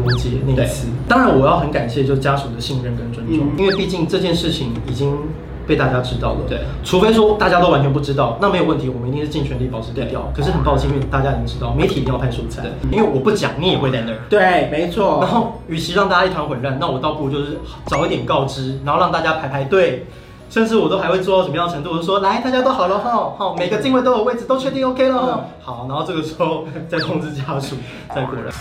罗杰那一次。当然，我要很感谢就家属的信任跟尊重，嗯、因为毕竟这件事情已经被大家知道了。对，除非说大家都完全不知道，那没有问题，我们一定是尽全力保持低调。可是很抱歉，因为大家已经知道，媒体一定要拍素材，因为我不讲，你也会在那儿。对，没错。然后，与其让大家一团混乱，那我倒不如就是早一点告知，然后让大家排排队。甚至我都还会做到什么样的程度？我就说来，大家都好了哈，好，每个镜位都有位置，都确定 OK 了。嗯、好，然后这个时候再通知家属，再过来。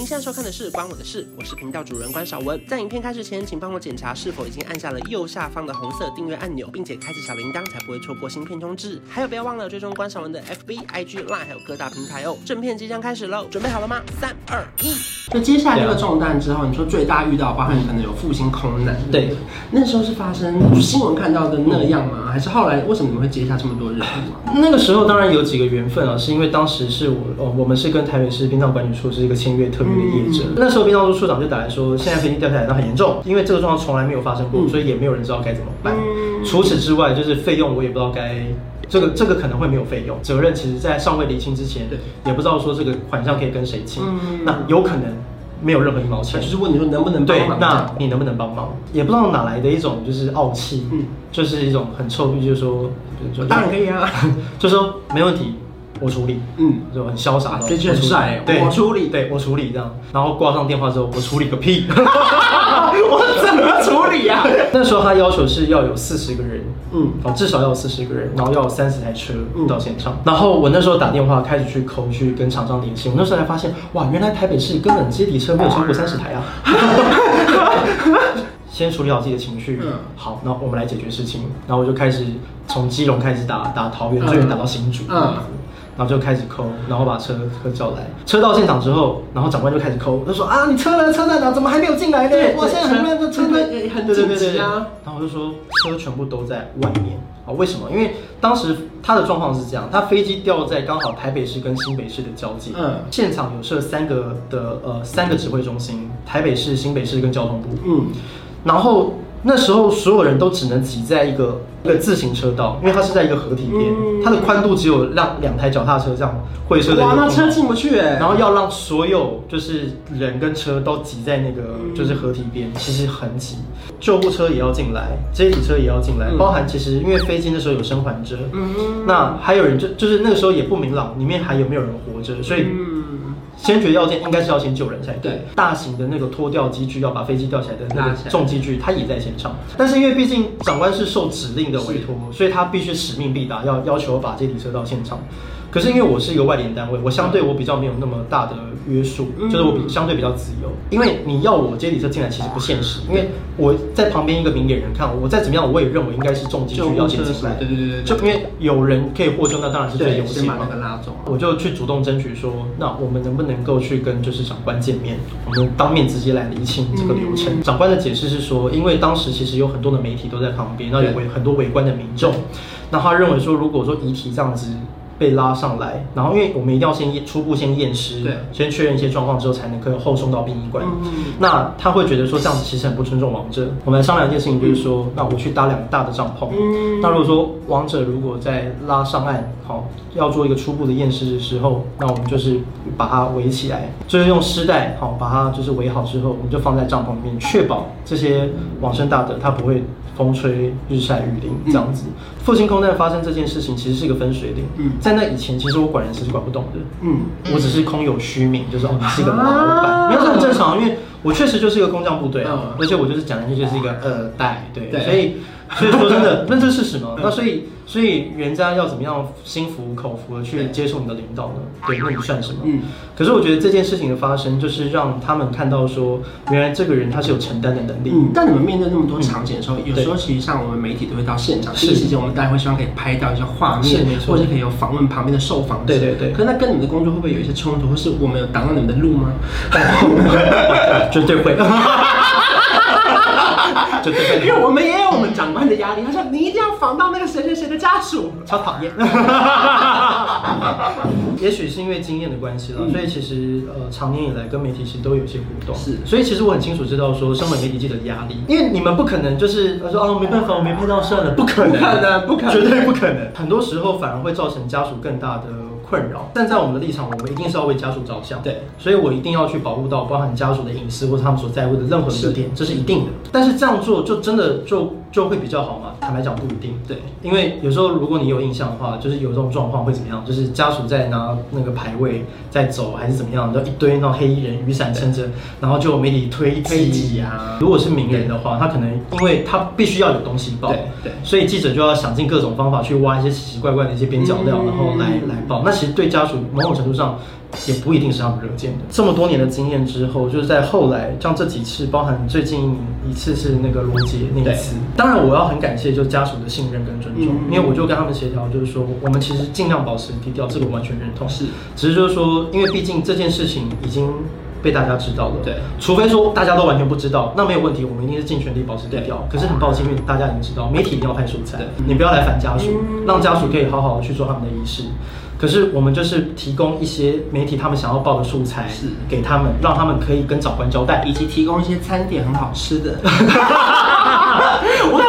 您现在收看的是《关我的事》，我是频道主人关少文。在影片开始前，请帮我检查是否已经按下了右下方的红色订阅按钮，并且开启小铃铛，才不会错过新片通知。还有，不要忘了追踪关少文的 FB、IG、Line，还有各大平台哦。正片即将开始喽，准备好了吗？三、二、一。那接下来这个重担之后，你说最大遇到，包含可能有复兴空难，对，那时候是发生新闻看到的那样吗？还是后来为什么你们会接下这么多任务啊？那个时候当然有几个缘分啊，是因为当时是我，哦，我们是跟台北市殡葬管理处是一个签约特业者。嗯、那时候殡葬处处长就打来说，现在飞机掉下来，那很严重，因为这个状况从来没有发生过，嗯、所以也没有人知道该怎么办。嗯、除此之外，就是费用我也不知道该，这个这个可能会没有费用，责任其实在尚未厘清之前，对也不知道说这个款项可以跟谁清，嗯、那有可能没有任何一毛钱，就是问你说能不能帮忙？对，那你能不能帮忙？也不知道哪来的一种就是傲气，嗯、就是一种很臭屁，就是说，就是、当然可以啊，就说没问题。我处理，嗯，就很潇洒的，这句很帅，对，我处理，对我处理这样，然后挂上电话之后，我处理个屁，我怎么处理呀？那时候他要求是要有四十个人，嗯，哦，至少要有四十个人，然后要有三十台车到现场，然后我那时候打电话开始去抠去跟厂商联系，我那时候才发现，哇，原来台北市根本接底车没有超过三十台啊。先处理好自己的情绪，好，那我们来解决事情，然后我就开始从基隆开始打打桃园，最远打到新竹，嗯。然后就开始抠，然后把车车叫来。车到现场之后，然后长官就开始抠，他说啊，你车呢？车在哪？怎么还没有进来呢？我，现在很慢的车呢很紧急啊。然后我就说车全部都在外面啊？为什么？因为当时他的状况是这样，他飞机掉在刚好台北市跟新北市的交界，嗯，现场有设三个的呃三个指挥中心，台北市、新北市跟交通部，嗯，然后。那时候所有人都只能挤在一个一个自行车道，因为它是在一个河堤边，嗯、它的宽度只有让两台脚踏车这样会车的。哇，那车进不去哎！然后要让所有就是人跟车都挤在那个就是河堤边，其实很挤。救护车也要进来，接体车也要进来，嗯、包含其实因为飞机那时候有生还者，嗯、那还有人就就是那个时候也不明朗，里面还有没有人活着，所以。先决要件应该是要先救人才对。对，大型的那个拖吊机具要把飞机吊起来的那个重机具，他也在现场。但是因为毕竟长官是受指令的委托，所以他必须使命必达，要要求把这体车到现场。可是因为我是一个外联单位，我相对我比较没有那么大的约束，嗯、就是我比相对比较自由。因为你要我接体车进来其实不现实，因为我在旁边一个明眼人看，我再怎么样我也认为应该是重机具要先进来。对对对对，就因为有人可以获救，那当然是最优先嘛。我就去主动争取说，那我们能不能够去跟就是长官见面，我们当面直接来厘清这个流程。嗯、长官的解释是说，因为当时其实有很多的媒体都在旁边，那有围很多围观的民众，那他认为说，如果说遗体这样子。被拉上来，然后因为我们一定要先验初步先验尸，对，先确认一些状况之后，才能可以后送到殡仪馆。嗯、那他会觉得说这样子其实很不尊重亡者。我们来商量一件事情，就是说，嗯、那我去搭两个大的帐篷。嗯、那如果说亡者如果在拉上岸，好，要做一个初步的验尸的时候，那我们就是把它围起来，就是用尸袋好把它就是围好之后，我们就放在帐篷里面，确保这些往生大德他不会。风吹日晒雨淋这样子，复兴空难发生这件事情其实是一个分水岭。嗯，在那以前，其实我管人事是管不动的。嗯，我只是空有虚名，就是哦，你是一个老板，没有这很正常，因为我确实就是一个空降部队啊，而且我就是讲的就是一个二代，对，所以。所以说真的，那这是事实吗？那所以，所以人家要怎么样心服口服的去接受你的领导呢？对，那不算什么？嗯。可是我觉得这件事情的发生，就是让他们看到说，原来这个人他是有承担的能力。嗯。但你们面对那么多场景的时候，有时候其实像我们媒体都会到现场，是。其实我们大家会希望可以拍到一些画面，或者可以有访问旁边的受访者。对对对。可是那跟你们的工作会不会有一些冲突，或是我们有挡到你们的路吗？绝对会。就对，因为我们也有我们长官的压力，他说你一定要访到那个谁谁谁的家属，超讨厌。也许是因为经验的关系了，所以其实呃，长年以来跟媒体其实都有些互动。是，所以其实我很清楚知道说，身为媒体记者的压力，因为你们不可能就是他说哦，没办法，我没拍到算了，不可能，不可能，不可能，绝对不可能。很多时候反而会造成家属更大的。困扰。站在我们的立场，我们一定是要为家属着想，对，所以我一定要去保护到包含家属的隐私或者他们所在乎的任何一个点，这是一定的。但是这样做就真的就就会比较好嘛？坦白讲不一定，对，因为有时候如果你有印象的话，就是有这种状况会怎么样？就是家属在拿那个牌位在走还是怎么样，就一堆那种黑衣人雨伞撑着，然后就媒体推推挤啊。如果是名人的话，他可能因为他必须要有东西报，对对，所以记者就要想尽各种方法去挖一些奇奇怪怪的一些边角料，然后来来报。那其实对家属某种程度上。也不一定是他们惹见的。这么多年的经验之后，就是在后来，像这几次，包含最近一次是那个罗杰那一次。当然，我要很感谢就家属的信任跟尊重，因为我就跟他们协调，就是说我们其实尽量保持低调，这个我完全认同。是，只是就是说，因为毕竟这件事情已经被大家知道了。对，除非说大家都完全不知道，那没有问题，我们一定是尽全力保持低调。可是很抱歉，因为大家已经知道，媒体一定要拍素材，你不要来烦家属，让家属可以好好的去做他们的仪式。可是我们就是提供一些媒体他们想要报的素材，是给他们，让他们可以跟长官交代，以及提供一些餐点很好吃的。我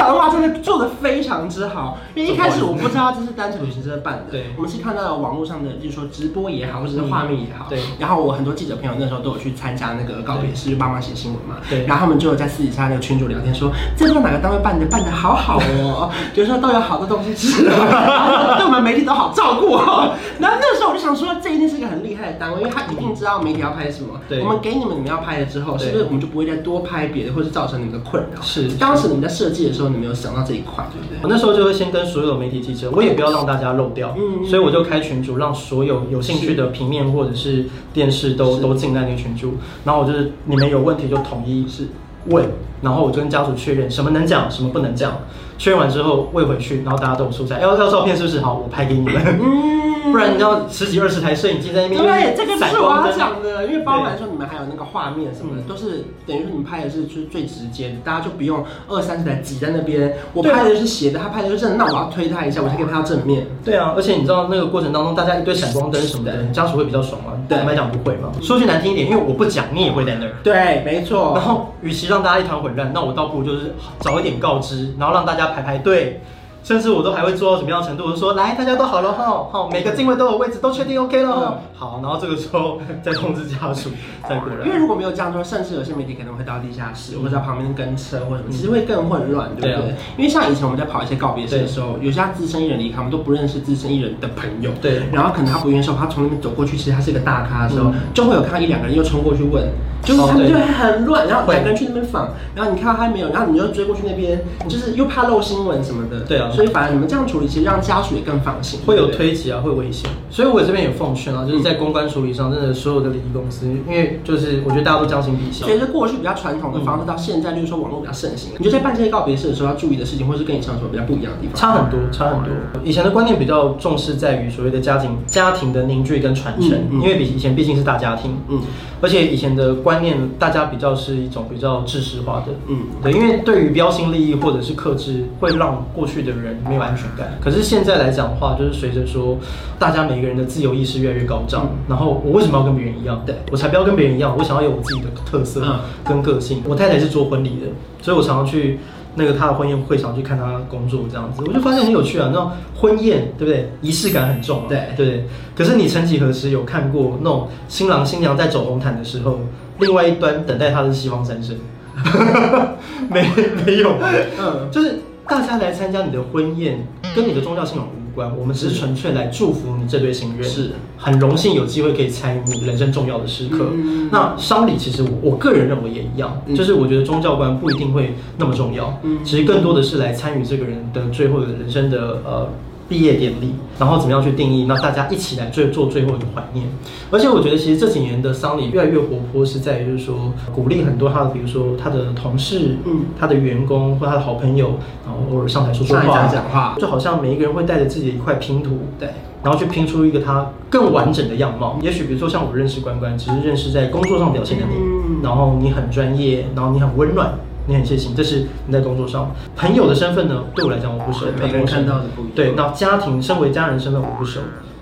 看这个播片小的话真的做的非常之好，因为一开始我不知道这是单程旅行社办的，对，我们是看到了网络上的，就是说直播也好，或者是画面也好，对。然后我很多记者朋友那时候都有去参加那个告别式，就帮忙写新闻嘛，对。然后他们就有在私底下那个群主聊天说，这是哪个单位办的，办的好好哦，就是说都有好多东西吃，对我们媒体都好。照顾哦，然后那时候我就想说，这一定是一个很厉害的单位，因为他一定知道媒体要拍什么。对，我们给你们你们要拍了之后，是不是我们就不会再多拍别的，或是造成你们的困扰？是。当时你们在设计的时候，你们有想到这一块，对不对？我那时候就会先跟所有的媒体记者，我也不要让大家漏掉，嗯，所以我就开群组，让所有有兴趣的平面或者是电视都都进在那个群组，然后我就是你们有问题就统一是问，然后我就跟家属确认什么能讲，什么不能讲，确认完之后喂回去，然后大家都有素材，要要照片是不是？好，我拍给你们。嗯不然你要十几二十台摄影机在那边。对，这个是我要讲的，因为包含说你们还有那个画面什么的，都是等于说你们拍的是就是最直接的，大家就不用二三十台挤在那边。我拍的是斜的，他拍的是正的，那我要推他一下，我才可以拍到正面。对啊，而且你知道那个过程当中，大家一堆闪光灯什么的，家属会比较爽吗？坦白讲不会嘛。说句难听一点，因为我不讲，你也会在那儿。对，没错。然后，与其让大家一团混乱，那我倒不如就是早一点告知，然后让大家排排队。甚至我都还会做到什么样的程度？我就说来，大家都好了哈，好，每个镜位都有位置，都确定 OK 了。嗯、好，然后这个时候再通知家属再过来。因为如果没有这样做，甚至有些媒体可能会到地下室，或者在旁边跟车或者什么，其实会更混乱，对不对？对，因为像以前我们在跑一些告别式的时候，有些资深艺人离开，我们都不认识资深艺人的朋友。对。然后可能他不愿意说，他从那边走过去，其实他是一个大咖的时候，嗯、就会有看到一两个人又冲过去问，就是他们就会很乱，然后两个人去那边访，然后你看到他没有，然后你就追过去那边，就是又怕漏新闻什么的。对啊。所以反而你们这样。处理其实让家属也更放心，会有推挤啊，会危险，所以我这边也奉劝啊，就是在公关处理上，真的所有的礼仪公司，因为就是我觉得大家都将心比心。随着过去比较传统的方式到现在，就是说网络比较盛行，你觉得在办这些告别式的时候要注意的事情，或是跟以前有什么比较不一样的地方？差很多，差很多。以前的观念比较重视在于所谓的家庭家庭的凝聚跟传承，因为比以前毕竟是大家庭，嗯，而且以前的观念大家比较是一种比较知识化的，嗯，对，因为对于标新立异或者是克制，会让过去的人没有安全感。可是现在来讲的话，就是随着说，大家每个人的自由意识越来越高涨，然后我为什么要跟别人一样？对，我才不要跟别人一样，我想要有我自己的特色跟个性。我太太是做婚礼的，所以我常常去那个她的婚宴会场去看她工作这样子，我就发现很有趣啊。那种婚宴对不对？仪式感很重啊，对对。可是你曾几何时有看过那种新郎新娘在走红毯的时候，另外一端等待他的是西方三圣？没没有，嗯，就是。大家来参加你的婚宴，跟你的宗教信仰无关，我们只是纯粹来祝福你这对新人。是，很荣幸有机会可以参与你人生重要的时刻。嗯、那丧礼其实我我个人认为也一样，嗯、就是我觉得宗教观不一定会那么重要，嗯，其实更多的是来参与这个人的最后的人生的呃。毕业典礼，然后怎么样去定义？那大家一起来做做最后一个怀念。而且我觉得，其实这几年的丧礼越来越活泼，是在于就是说鼓励很多他的，比如说他的同事，嗯，他的员工或他的好朋友，然后偶尔上台说说话，讲讲话，就好像每一个人会带着自己的一块拼图，对，然后去拼出一个他更完整的样貌。也许比如说像我认识关关，只是认识在工作上表现的你，嗯，然后你很专业，然后你很温暖。你很谢谢，这是你在工作上朋友的身份呢？对我来讲我不熟，每个人看到的不一样。对，那家庭身为家人身份我不熟，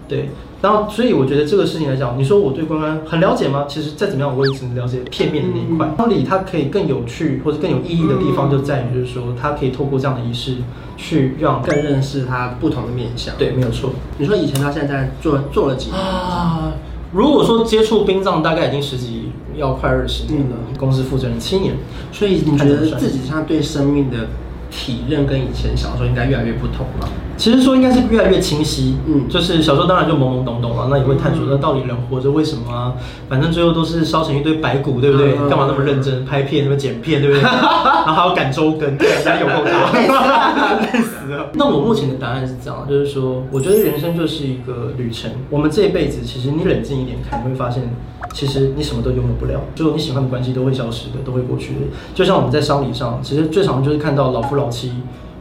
对，然后所以我觉得这个事情来讲，你说我对关关很了解吗？其实再怎么样，我也只能了解片面的那一块。婚礼它可以更有趣或者更有意义的地方，就在于就是说，它可以透过这样的仪式，去让更认识他不同的面相。对，没有错。你说以前到现在做做了几年啊？如果说接触殡葬，大概已经十几，要快二十年了。嗯、公司负责人七年，所以你觉得自己像对生命的？体认跟以前小时候应该越来越不同了。其实说应该是越来越清晰，嗯，就是小时候当然就懵懵懂懂了，那也会探索那到底人活着为什么啊？反正最后都是烧成一堆白骨，对不对？干嘛那么认真拍片，那么剪片，对不对？然后还要赶周更，压力有够大，累死了。那我目前的答案是这样，就是说，我觉得人生就是一个旅程。我们这一辈子，其实你冷静一点看，你会发现，其实你什么都拥有不了，就你喜欢的关系都会消失的，都会过去的。就像我们在丧礼上，其实最常就是看到老夫老期，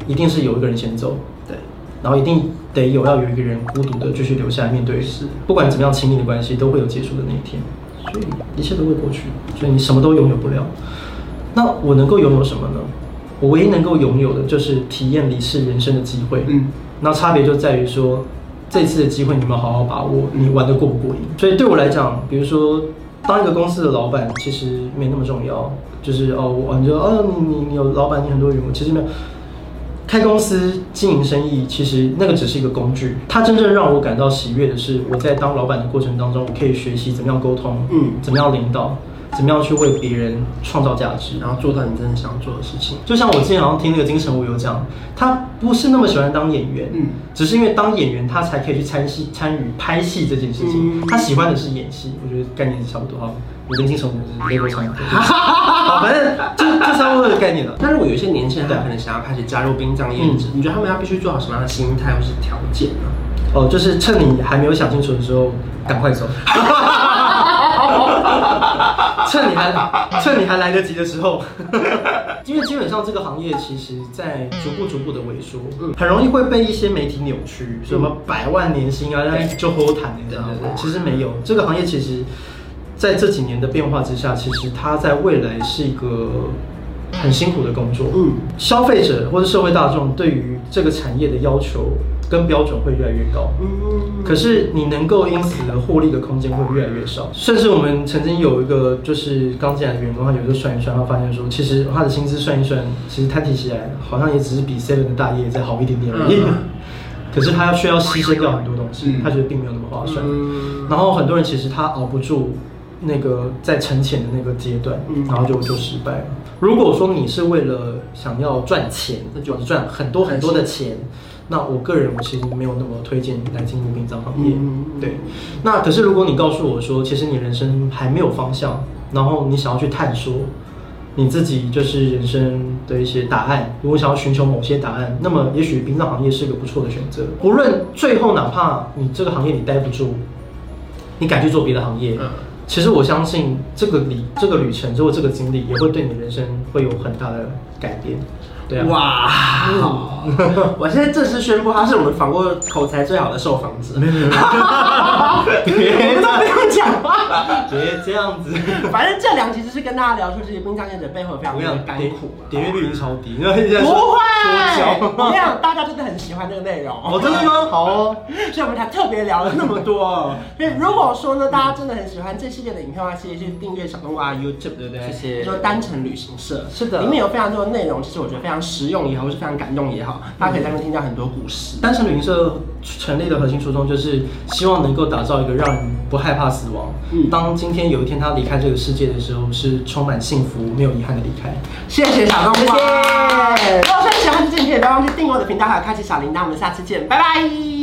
一定是有一个人先走。对然后一定得有要有一个人孤独的继续留下来面对，是不管怎么样亲密的关系都会有结束的那一天，所以一切都会过去，所以你什么都拥有不了。那我能够拥有什么呢？我唯一能够拥有的就是体验离世人生的机会。嗯，那差别就在于说，这次的机会你们好好把握，你玩的过不过瘾？所以对我来讲，比如说当一个公司的老板其实没那么重要，就是哦，我你就哦，你你你有老板，你很多员工，其实没有。开公司经营生意，其实那个只是一个工具。它真正让我感到喜悦的是，我在当老板的过程当中，我可以学习怎么样沟通，嗯，怎么样领导，怎么样去为别人创造价值，然后做到你真的想做的事情。就像我之前好像听那个金城武有讲，他不是那么喜欢当演员，嗯，只是因为当演员他才可以去参戏、参与拍戏这件事情。他喜欢的是演戏，我觉得概念是差不多哈。我跟金城武是一个差不多，好，反正就就差不多的概念了。但如果有一些年轻人，他可能想要开始加入殡葬业，嗯，你觉得他们要必须做好什么样的心态或是条件呢？哦，就是趁你还没有想清楚的时候，赶快走。趁你还趁你还来得及的时候，因为基本上这个行业其实在逐步逐步的萎缩，很容易会被一些媒体扭曲，什么百万年薪啊，那就好谈的，其实没有，这个行业其实。在这几年的变化之下，其实它在未来是一个很辛苦的工作。嗯，消费者或者社会大众对于这个产业的要求跟标准会越来越高。嗯，可是你能够因此而获利的空间会越来越少。甚至我们曾经有一个就是刚进来的员工，他有时候算一算，他发现说，其实他的薪资算一算，其实摊提起来好像也只是比 Seven 的大业再好一点点而已。可是他要需要牺牲掉很多东西，他觉得并没有那么划算。然后很多人其实他熬不住。那个在沉潜的那个阶段，然后就就失败了。如果说你是为了想要赚钱，那就是赚很多很多的钱，那我个人我其实没有那么推荐你来进入殡葬行业。对，那可是如果你告诉我说，其实你人生还没有方向，然后你想要去探索你自己就是人生的一些答案，如果想要寻求某些答案，那么也许殡葬行业是个不错的选择。无论最后哪怕你这个行业你待不住，你敢去做别的行业。其实我相信这个旅这个旅程，之后这个经历也会对你人生会有很大的改变。对啊，哇，好！我现在正式宣布，他是我们访过口才最好的受访者。没有没有，别 别这样子。反正这两集就是跟大家聊出这些殡葬业者背后有非常多的甘苦。点阅率已经超低，不会。我跟你讲，大家真的很喜欢这个内容。哦，真的吗？好哦。所以我们才特别聊了那么多。所以如果说呢，大家真的很喜欢这系列的影片的话，其实是订阅小冬瓜 YouTube，对不对？谢谢。就单程旅行社。是的。里面有非常多的内容，其实我觉得非常。实用也好，或是非常感动也好，大家可以在那边听到很多故事。单程旅行社成立的核心初衷就是希望能够打造一个让人不害怕死亡。嗯，当今天有一天他离开这个世界的时候，是充满幸福、没有遗憾的离开。谢谢小冬瓜，谢谢。如果说你喜欢这期影片，不要忘记订阅我的频道，还有开启小铃铛。我们下次见，拜拜。